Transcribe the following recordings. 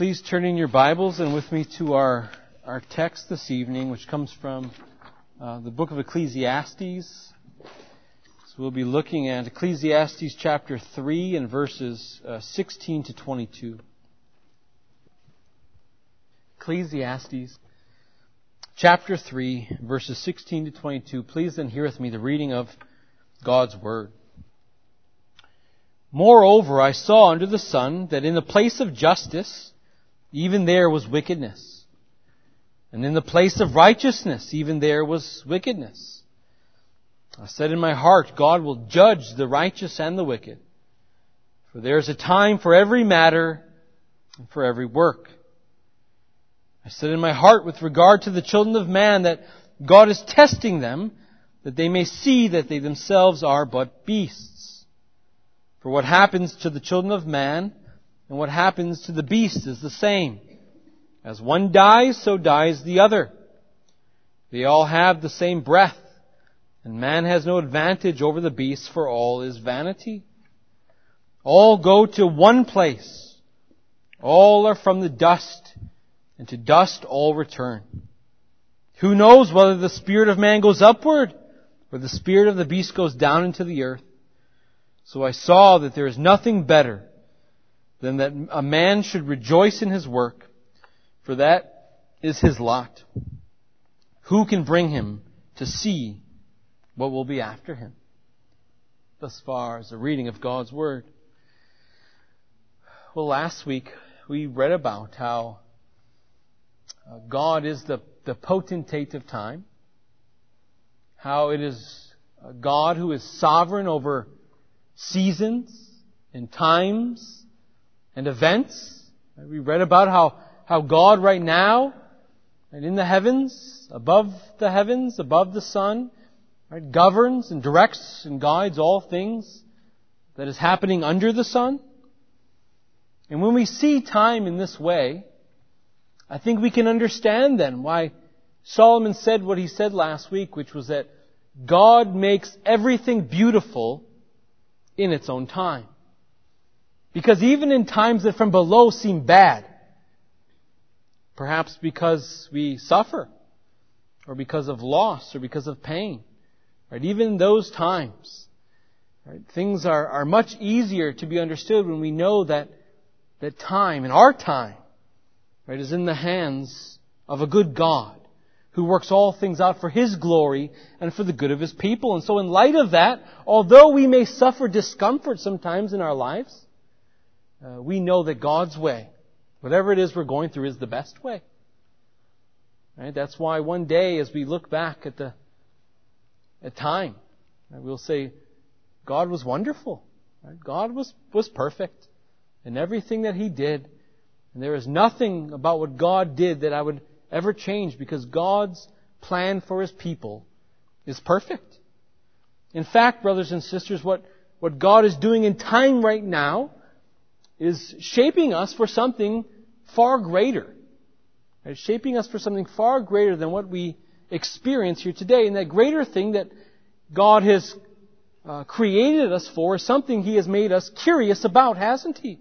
Please turn in your Bibles and with me to our, our text this evening, which comes from uh, the book of Ecclesiastes. So we'll be looking at Ecclesiastes chapter 3 and verses uh, 16 to 22. Ecclesiastes chapter 3, verses 16 to 22. Please then hear with me the reading of God's Word. Moreover, I saw under the sun that in the place of justice, even there was wickedness. And in the place of righteousness, even there was wickedness. I said in my heart, God will judge the righteous and the wicked. For there is a time for every matter and for every work. I said in my heart with regard to the children of man that God is testing them that they may see that they themselves are but beasts. For what happens to the children of man and what happens to the beast is the same. As one dies, so dies the other. They all have the same breath, and man has no advantage over the beast, for all is vanity. All go to one place. All are from the dust, and to dust all return. Who knows whether the spirit of man goes upward, or the spirit of the beast goes down into the earth? So I saw that there is nothing better than that a man should rejoice in his work, for that is his lot. Who can bring him to see what will be after him? Thus far is the reading of God's Word. Well, last week we read about how uh, God is the, the potentate of time, how it is God who is sovereign over seasons and times and events. We read about how, how God right now, and in the heavens, above the heavens, above the sun, right, governs and directs and guides all things that is happening under the sun. And when we see time in this way, I think we can understand then why Solomon said what he said last week, which was that God makes everything beautiful in its own time. Because even in times that from below seem bad, perhaps because we suffer, or because of loss, or because of pain, right? Even in those times, right? Things are, are much easier to be understood when we know that, that time, and our time, right, is in the hands of a good God who works all things out for His glory and for the good of His people. And so in light of that, although we may suffer discomfort sometimes in our lives, uh, we know that God's way, whatever it is we're going through, is the best way. Right? That's why one day, as we look back at the at time, right, we'll say, God was wonderful. Right? God was was perfect in everything that He did, and there is nothing about what God did that I would ever change because God's plan for His people is perfect. In fact, brothers and sisters, what, what God is doing in time right now is shaping us for something far greater. Right? Shaping us for something far greater than what we experience here today. And that greater thing that God has uh, created us for is something He has made us curious about, hasn't He?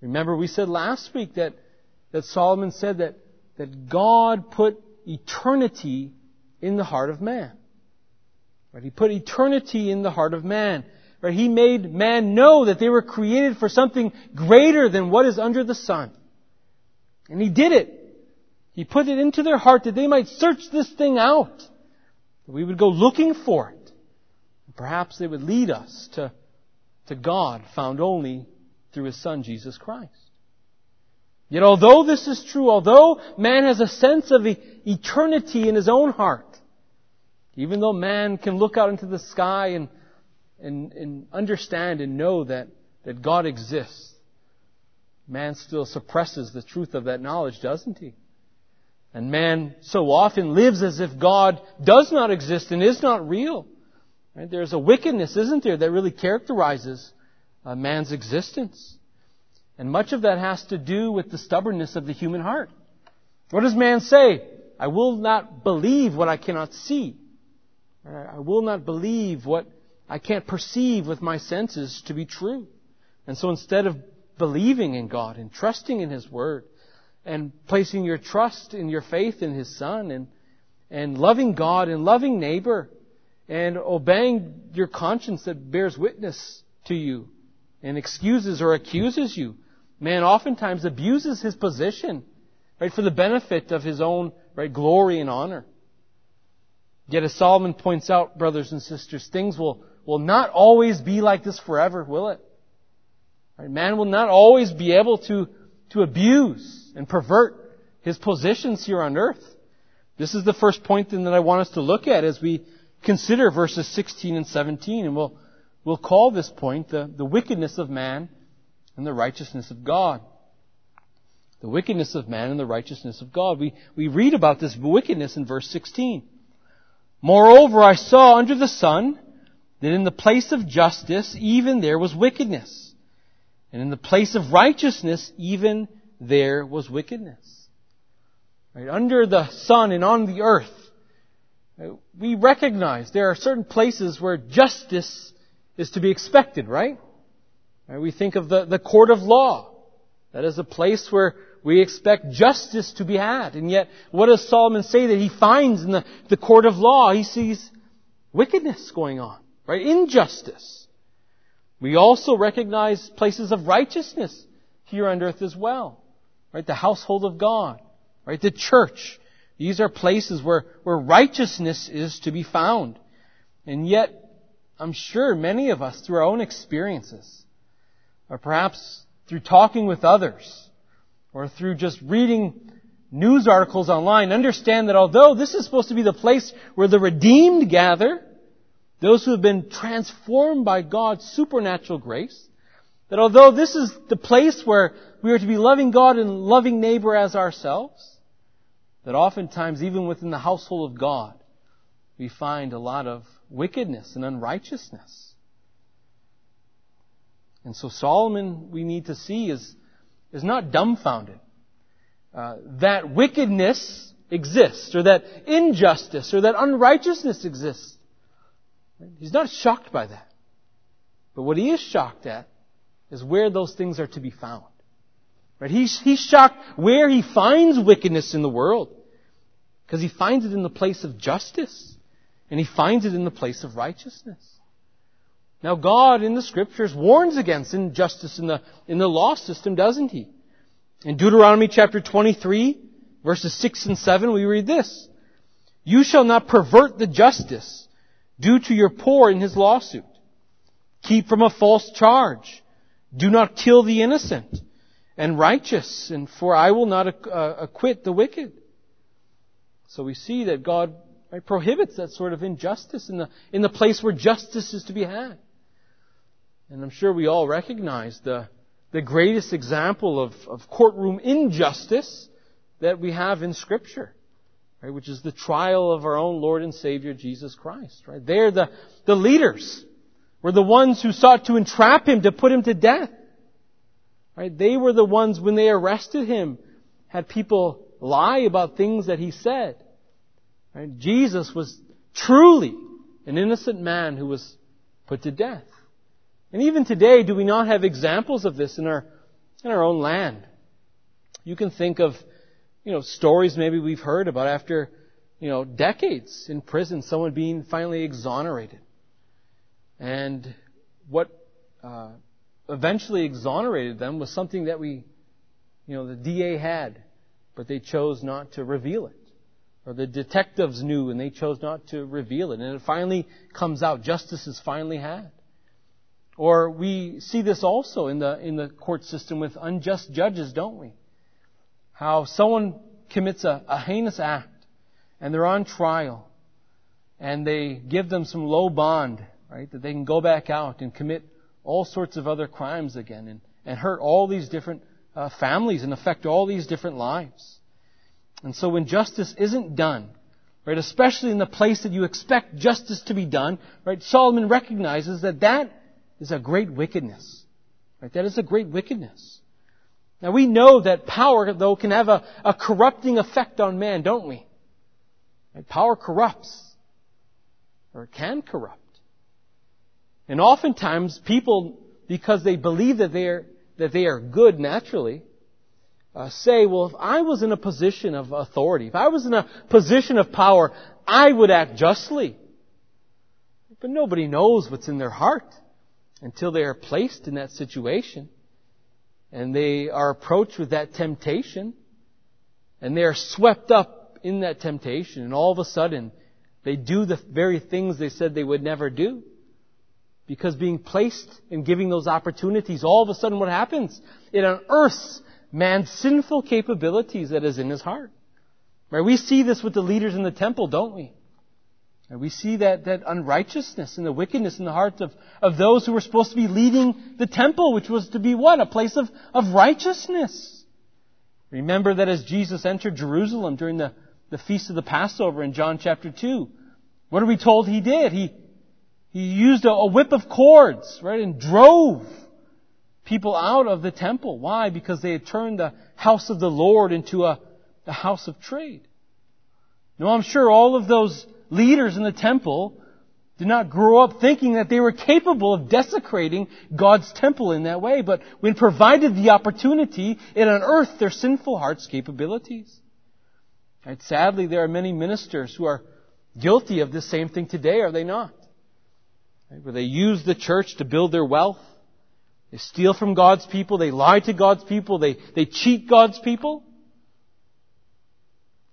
Remember we said last week that, that Solomon said that, that God put eternity in the heart of man. Right? He put eternity in the heart of man. Right? He made man know that they were created for something greater than what is under the sun. And He did it. He put it into their heart that they might search this thing out. That we would go looking for it. Perhaps they would lead us to, to God found only through His Son, Jesus Christ. Yet although this is true, although man has a sense of eternity in his own heart, even though man can look out into the sky and and, and understand and know that, that God exists, man still suppresses the truth of that knowledge, doesn't he? And man so often lives as if God does not exist and is not real. Right? There's a wickedness, isn't there, that really characterizes man's existence. And much of that has to do with the stubbornness of the human heart. What does man say? I will not believe what I cannot see. I will not believe what I can't perceive with my senses to be true. And so instead of believing in God and trusting in His Word and placing your trust and your faith in His Son and, and loving God and loving neighbor and obeying your conscience that bears witness to you and excuses or accuses you. Man oftentimes abuses his position, right, for the benefit of his own, right, glory and honor. Yet as Solomon points out, brothers and sisters, things will, will not always be like this forever, will it? Right? Man will not always be able to, to abuse and pervert his positions here on earth. This is the first point then that I want us to look at as we consider verses 16 and 17, and we'll, we'll call this point the, the wickedness of man and the righteousness of God. The wickedness of man and the righteousness of God. We, we read about this wickedness in verse 16. Moreover, I saw under the sun that in the place of justice, even there was wickedness. And in the place of righteousness, even there was wickedness. Right? Under the sun and on the earth, we recognize there are certain places where justice is to be expected, right? right? We think of the, the court of law. That is a place where we expect justice to be had. And yet, what does Solomon say that he finds in the, the court of law? He sees wickedness going on, right? Injustice. We also recognize places of righteousness here on earth as well, right? The household of God, right? The church, these are places where, where righteousness is to be found. And yet, I'm sure many of us, through our own experiences, or perhaps through talking with others, or through just reading news articles online, understand that although this is supposed to be the place where the redeemed gather, those who have been transformed by God's supernatural grace, that although this is the place where we are to be loving God and loving neighbor as ourselves, that oftentimes, even within the household of God, we find a lot of wickedness and unrighteousness. And so Solomon, we need to see, is, is not dumbfounded. Uh, that wickedness exists, or that injustice, or that unrighteousness exists. He's not shocked by that. But what he is shocked at is where those things are to be found. Right? He's, he's shocked where he finds wickedness in the world. Because he finds it in the place of justice. And he finds it in the place of righteousness. Now God in the scriptures warns against injustice in the, in the law system, doesn't he? In Deuteronomy chapter 23, verses 6 and 7, we read this. You shall not pervert the justice due to your poor in his lawsuit. Keep from a false charge. Do not kill the innocent and righteous, and for I will not uh, acquit the wicked. So we see that God prohibits that sort of injustice in the, in the place where justice is to be had. And I'm sure we all recognize the, the greatest example of, of courtroom injustice that we have in Scripture, right, which is the trial of our own Lord and Savior Jesus Christ. Right? They're the, the leaders were the ones who sought to entrap him to put him to death. Right? They were the ones, when they arrested him, had people lie about things that he said. Right? Jesus was truly an innocent man who was put to death. And even today, do we not have examples of this in our, in our own land? You can think of, you know, stories maybe we've heard about after, you know, decades in prison, someone being finally exonerated. And what, uh, eventually exonerated them was something that we, you know, the DA had, but they chose not to reveal it. Or the detectives knew and they chose not to reveal it. And it finally comes out. Justice is finally had. Or we see this also in the, in the court system with unjust judges, don't we? How someone commits a, a heinous act and they're on trial and they give them some low bond, right, that they can go back out and commit all sorts of other crimes again and, and hurt all these different uh, families and affect all these different lives. And so when justice isn't done, right, especially in the place that you expect justice to be done, right, Solomon recognizes that that is a great wickedness. Right, that is a great wickedness. Now we know that power, though, can have a, a corrupting effect on man, don't we? Right, power corrupts. Or it can corrupt. And oftentimes people, because they believe that they're, that they are good naturally, uh, say, well, if I was in a position of authority, if I was in a position of power, I would act justly. But nobody knows what's in their heart until they are placed in that situation and they are approached with that temptation and they are swept up in that temptation and all of a sudden they do the very things they said they would never do. Because being placed and giving those opportunities, all of a sudden what happens? It unearths man's sinful capabilities that is in his heart. Right? We see this with the leaders in the temple, don't we? And we see that, that unrighteousness and the wickedness in the hearts of, of those who were supposed to be leading the temple, which was to be what? A place of, of righteousness. Remember that as Jesus entered Jerusalem during the, the feast of the Passover in John chapter 2, what are we told he did? He, he used a, a whip of cords, right, and drove people out of the temple. Why? Because they had turned the house of the Lord into a, a house of trade. Now I'm sure all of those leaders in the temple did not grow up thinking that they were capable of desecrating God's temple in that way, but when provided the opportunity, it unearthed their sinful heart's capabilities. Right? Sadly, there are many ministers who are guilty of the same thing today, are they not? Where they use the church to build their wealth. They steal from God's people. They lie to God's people. They, they cheat God's people.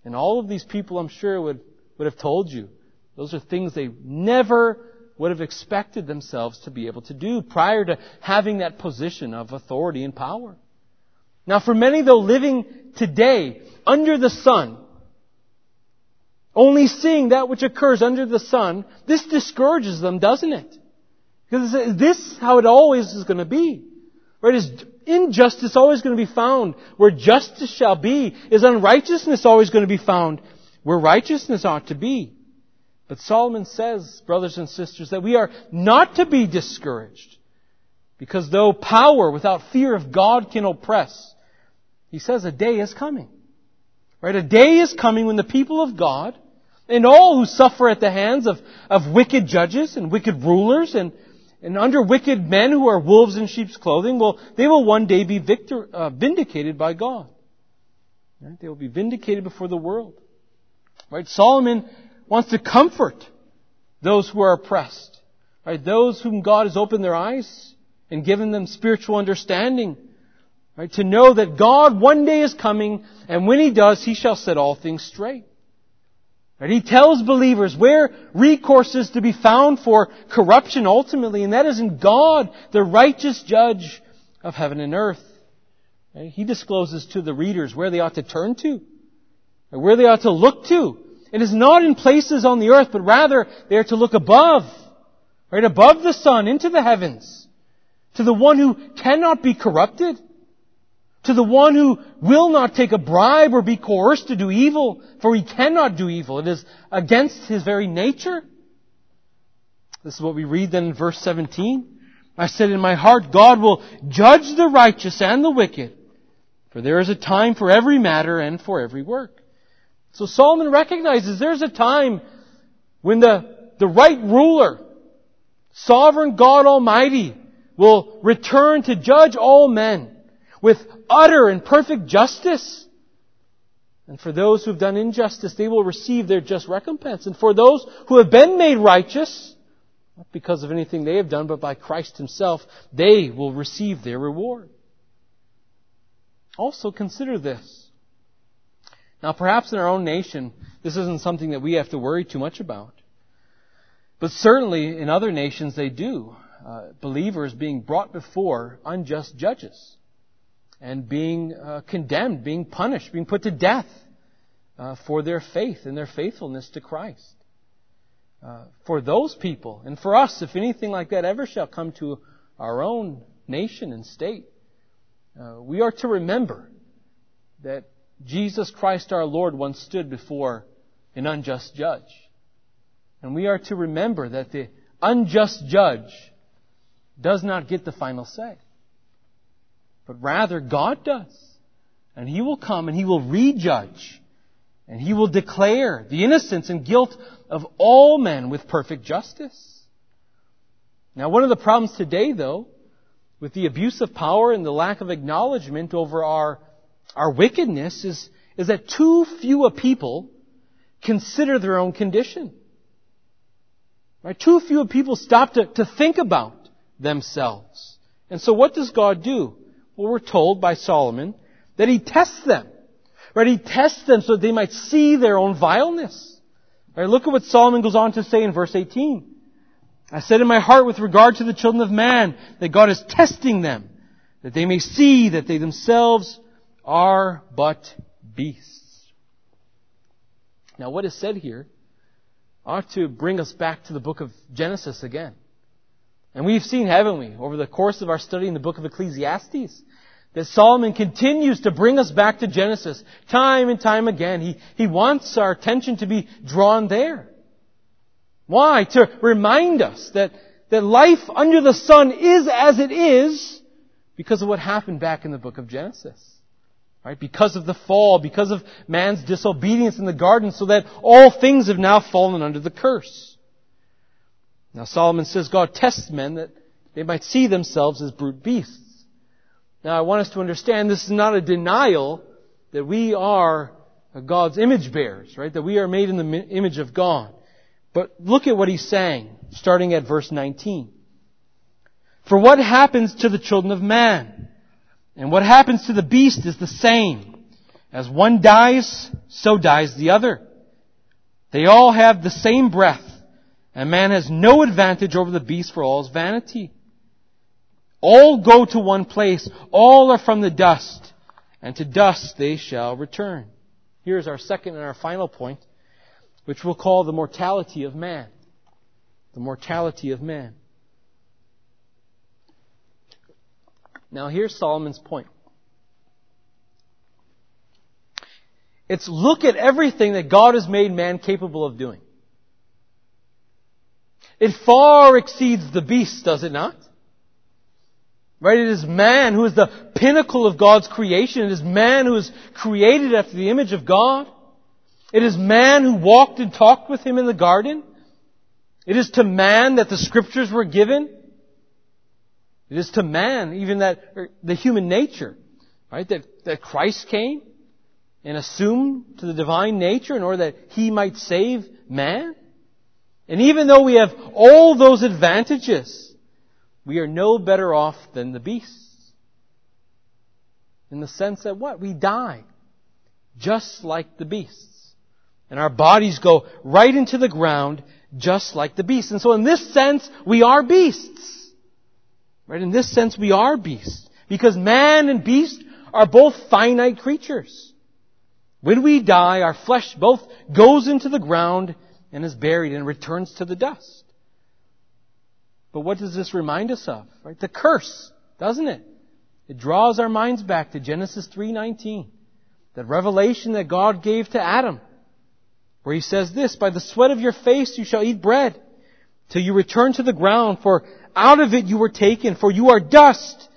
And all of these people, I'm sure, would would have told you. Those are things they never would have expected themselves to be able to do prior to having that position of authority and power. Now for many though living today under the sun, only seeing that which occurs under the sun, this discourages them, doesn't it? Because this is how it always is going to be? Right? Is injustice always going to be found where justice shall be? Is unrighteousness always going to be found where righteousness ought to be. But Solomon says, brothers and sisters, that we are not to be discouraged. Because though power without fear of God can oppress, he says a day is coming. Right? A day is coming when the people of God and all who suffer at the hands of, of wicked judges and wicked rulers and, and under wicked men who are wolves in sheep's clothing, well, they will one day be victor, uh, vindicated by God. Right? They will be vindicated before the world. Right? Solomon wants to comfort those who are oppressed. Right? Those whom God has opened their eyes and given them spiritual understanding. Right? To know that God one day is coming and when He does, He shall set all things straight. Right? He tells believers where recourse is to be found for corruption ultimately, and that is in God, the righteous judge of heaven and earth. He discloses to the readers where they ought to turn to where they ought to look to. It is not in places on the earth, but rather they are to look above, right above the sun, into the heavens, to the one who cannot be corrupted, to the one who will not take a bribe or be coerced to do evil, for he cannot do evil. It is against his very nature. This is what we read then in verse 17. I said in my heart, God will judge the righteous and the wicked, for there is a time for every matter and for every work. So Solomon recognizes there's a time when the, the right ruler, sovereign God Almighty, will return to judge all men with utter and perfect justice. And for those who have done injustice, they will receive their just recompense. And for those who have been made righteous, not because of anything they have done, but by Christ Himself, they will receive their reward. Also consider this. Now, perhaps in our own nation, this isn't something that we have to worry too much about. But certainly in other nations, they do. Uh, believers being brought before unjust judges and being uh, condemned, being punished, being put to death uh, for their faith and their faithfulness to Christ. Uh, for those people, and for us, if anything like that ever shall come to our own nation and state, uh, we are to remember that Jesus Christ our Lord once stood before an unjust judge. And we are to remember that the unjust judge does not get the final say. But rather God does. And He will come and He will rejudge. And He will declare the innocence and guilt of all men with perfect justice. Now one of the problems today though with the abuse of power and the lack of acknowledgement over our, our wickedness is, is that too few a people consider their own condition. Right? Too few of people stop to, to think about themselves. And so what does God do? Well, we're told by Solomon that he tests them. Right? He tests them so that they might see their own vileness. Right? Look at what Solomon goes on to say in verse 18. I said in my heart with regard to the children of man that God is testing them, that they may see that they themselves are but beasts. Now what is said here ought to bring us back to the book of Genesis again. And we've seen, haven't we, over the course of our study in the book of Ecclesiastes, that Solomon continues to bring us back to Genesis time and time again. He, he wants our attention to be drawn there. Why? To remind us that, that life under the sun is as it is because of what happened back in the book of Genesis. Right? Because of the fall, because of man's disobedience in the garden, so that all things have now fallen under the curse. Now Solomon says God tests men that they might see themselves as brute beasts. Now I want us to understand this is not a denial that we are God's image bearers, right? That we are made in the image of God. But look at what he's saying, starting at verse 19. For what happens to the children of man? And what happens to the beast is the same. As one dies, so dies the other. They all have the same breath, and man has no advantage over the beast for all his vanity. All go to one place, all are from the dust, and to dust they shall return. Here's our second and our final point, which we'll call the mortality of man. The mortality of man. Now here's Solomon's point. It's look at everything that God has made man capable of doing. It far exceeds the beast, does it not? Right? It is man who is the pinnacle of God's creation. It is man who is created after the image of God. It is man who walked and talked with him in the garden. It is to man that the scriptures were given. It is to man, even that, er, the human nature, right, that, that Christ came and assumed to the divine nature in order that he might save man. And even though we have all those advantages, we are no better off than the beasts. In the sense that what? We die. Just like the beasts. And our bodies go right into the ground just like the beasts. And so in this sense, we are beasts. Right? In this sense, we are beasts. Because man and beast are both finite creatures. When we die, our flesh both goes into the ground and is buried and returns to the dust. But what does this remind us of? Right? The curse, doesn't it? It draws our minds back to Genesis 3:19. That revelation that God gave to Adam, where he says this, by the sweat of your face you shall eat bread till you return to the ground, for out of it you were taken, for you are dust,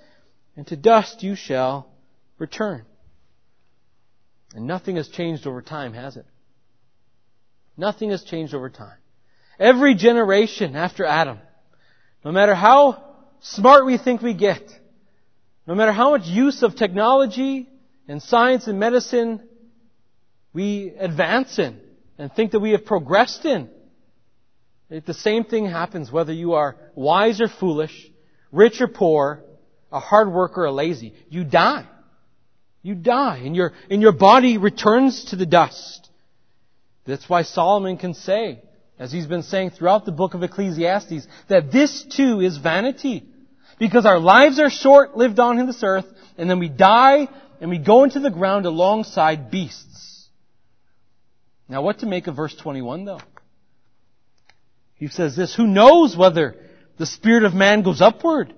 and to dust you shall return. And nothing has changed over time, has it? Nothing has changed over time. Every generation after Adam, no matter how smart we think we get, no matter how much use of technology and science and medicine we advance in and think that we have progressed in, the same thing happens whether you are wise or foolish, rich or poor, a hard worker or lazy. You die. You die and your, and your body returns to the dust. That's why Solomon can say, as he's been saying throughout the book of Ecclesiastes, that this too is vanity. Because our lives are short lived on this earth, and then we die and we go into the ground alongside beasts. Now what to make of verse 21 though? He says this, who knows whether the spirit of man goes upward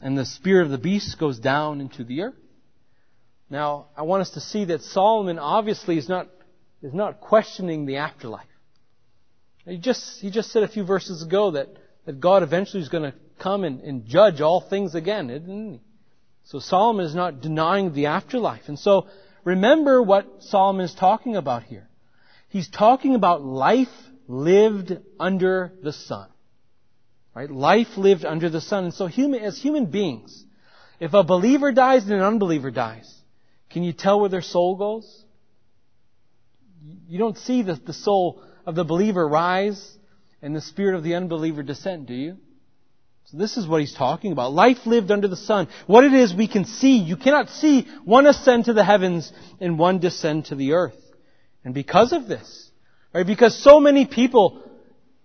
and the spirit of the beast goes down into the earth? Now, I want us to see that Solomon obviously is not, is not questioning the afterlife. He just, he just said a few verses ago that, that God eventually is going to come and, and judge all things again, didn't he? So Solomon is not denying the afterlife. And so remember what Solomon is talking about here. He's talking about life lived under the sun. Right? Life lived under the sun. And so human, as human beings, if a believer dies and an unbeliever dies, can you tell where their soul goes? You don't see the, the soul of the believer rise and the spirit of the unbeliever descend, do you? So this is what he's talking about. Life lived under the sun. What it is we can see. You cannot see one ascend to the heavens and one descend to the earth. And because of this, right, because so many people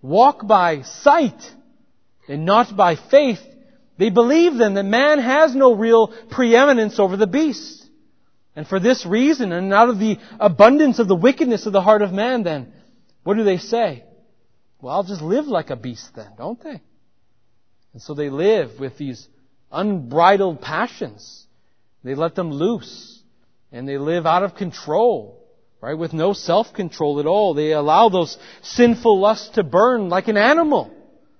walk by sight and not by faith, they believe then that man has no real preeminence over the beast. And for this reason, and out of the abundance of the wickedness of the heart of man then, what do they say? Well, I'll just live like a beast then, don't they? And so they live with these unbridled passions. They let them loose. And they live out of control, right? With no self-control at all. They allow those sinful lusts to burn like an animal,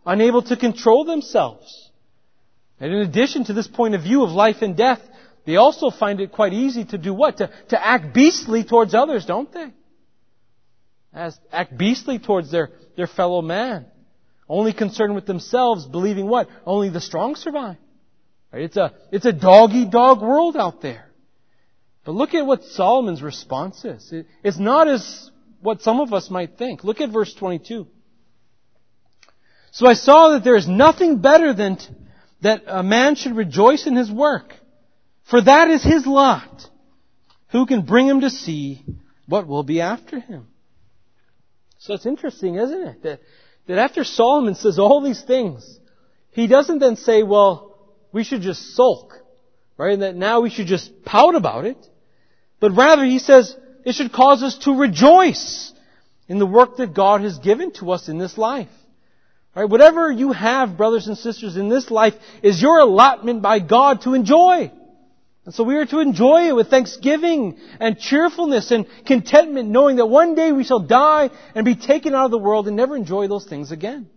unable to control themselves. And in addition to this point of view of life and death, they also find it quite easy to do what? To, to act beastly towards others, don't they? As, act beastly towards their, their fellow man. Only concerned with themselves, believing what? Only the strong survive. Right? It's a, it's a dog-eat-dog world out there. But look at what Solomon's response is. It's not as what some of us might think. Look at verse 22. So I saw that there is nothing better than to, that a man should rejoice in his work, for that is his lot. Who can bring him to see what will be after him? So it's interesting, isn't it? That, that after Solomon says all these things, he doesn't then say, well, we should just sulk, right? And that now we should just pout about it. But rather he says, it should cause us to rejoice in the work that God has given to us in this life. Right? Whatever you have, brothers and sisters, in this life is your allotment by God to enjoy. And so we are to enjoy it with thanksgiving and cheerfulness and contentment, knowing that one day we shall die and be taken out of the world and never enjoy those things again.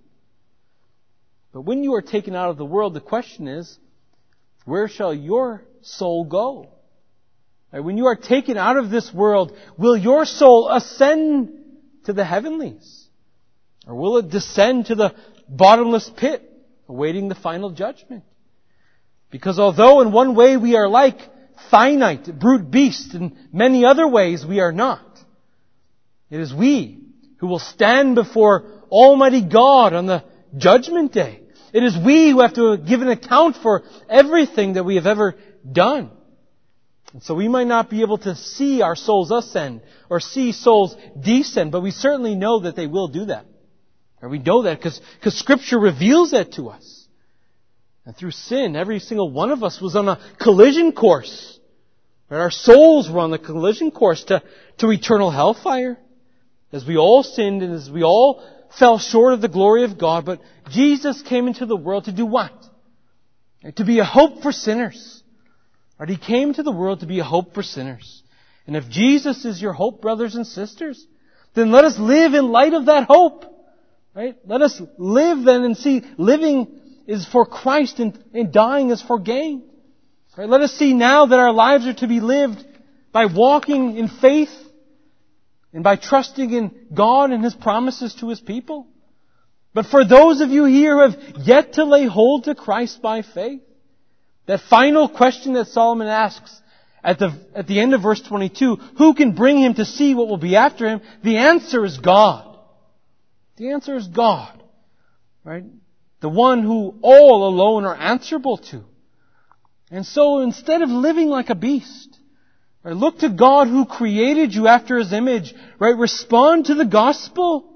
But when you are taken out of the world, the question is, where shall your soul go? When you are taken out of this world, will your soul ascend to the heavenlies? Or will it descend to the bottomless pit, awaiting the final judgment? Because although in one way we are like finite, brute beasts, in many other ways we are not. It is we who will stand before Almighty God on the judgment day. It is we who have to give an account for everything that we have ever done. And so we might not be able to see our souls ascend or see souls descend, but we certainly know that they will do that. And we know that because Scripture reveals that to us. And through sin, every single one of us was on a collision course. Right? Our souls were on the collision course to, to eternal hellfire. As we all sinned and as we all fell short of the glory of God, but Jesus came into the world to do what? To be a hope for sinners. Right? He came to the world to be a hope for sinners. And if Jesus is your hope, brothers and sisters, then let us live in light of that hope. Right? Let us live then and see living is for Christ and, and dying is for gain. Right? Let us see now that our lives are to be lived by walking in faith and by trusting in God and His promises to His people. But for those of you here who have yet to lay hold to Christ by faith, that final question that Solomon asks at the, at the end of verse 22, who can bring him to see what will be after him? The answer is God. The answer is God. Right? The one who all alone are answerable to. And so instead of living like a beast, right, look to God who created you after His image, right? Respond to the gospel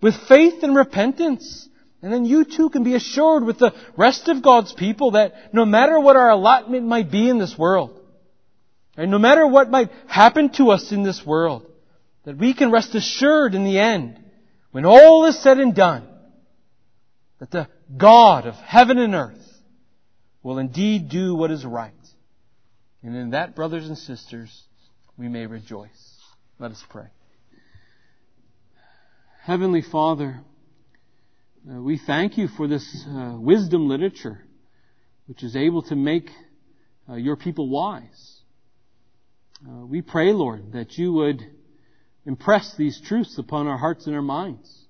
with faith and repentance. And then you too can be assured with the rest of God's people that no matter what our allotment might be in this world, right, no matter what might happen to us in this world, that we can rest assured in the end when all is said and done, that the God of heaven and earth will indeed do what is right. And in that, brothers and sisters, we may rejoice. Let us pray. Heavenly Father, uh, we thank you for this uh, wisdom literature, which is able to make uh, your people wise. Uh, we pray, Lord, that you would impress these truths upon our hearts and our minds.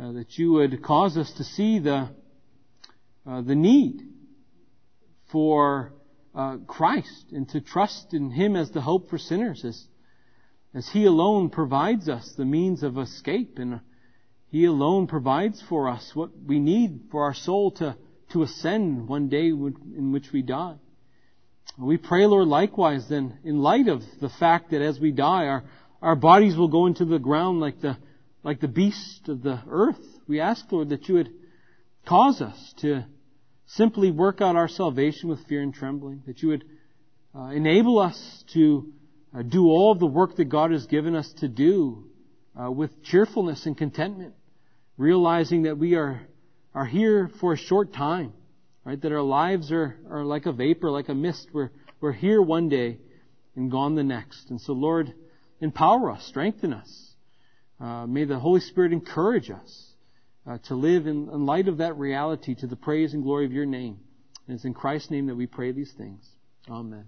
Uh, that you would cause us to see the uh, the need for Christ and to trust in Him as the hope for sinners, as, as He alone provides us the means of escape and He alone provides for us what we need for our soul to, to ascend one day in which we die. We pray, Lord, likewise then, in light of the fact that as we die, our, our bodies will go into the ground like the, like the beast of the earth. We ask, Lord, that you would cause us to simply work out our salvation with fear and trembling, that you would uh, enable us to uh, do all of the work that God has given us to do uh, with cheerfulness and contentment, realizing that we are, are here for a short time, right? That our lives are, are like a vapor, like a mist. We're, we're here one day and gone the next. And so, Lord, empower us, strengthen us. Uh, may the Holy Spirit encourage us uh, to live in, in light of that reality to the praise and glory of your name. And it's in Christ's name that we pray these things. Amen.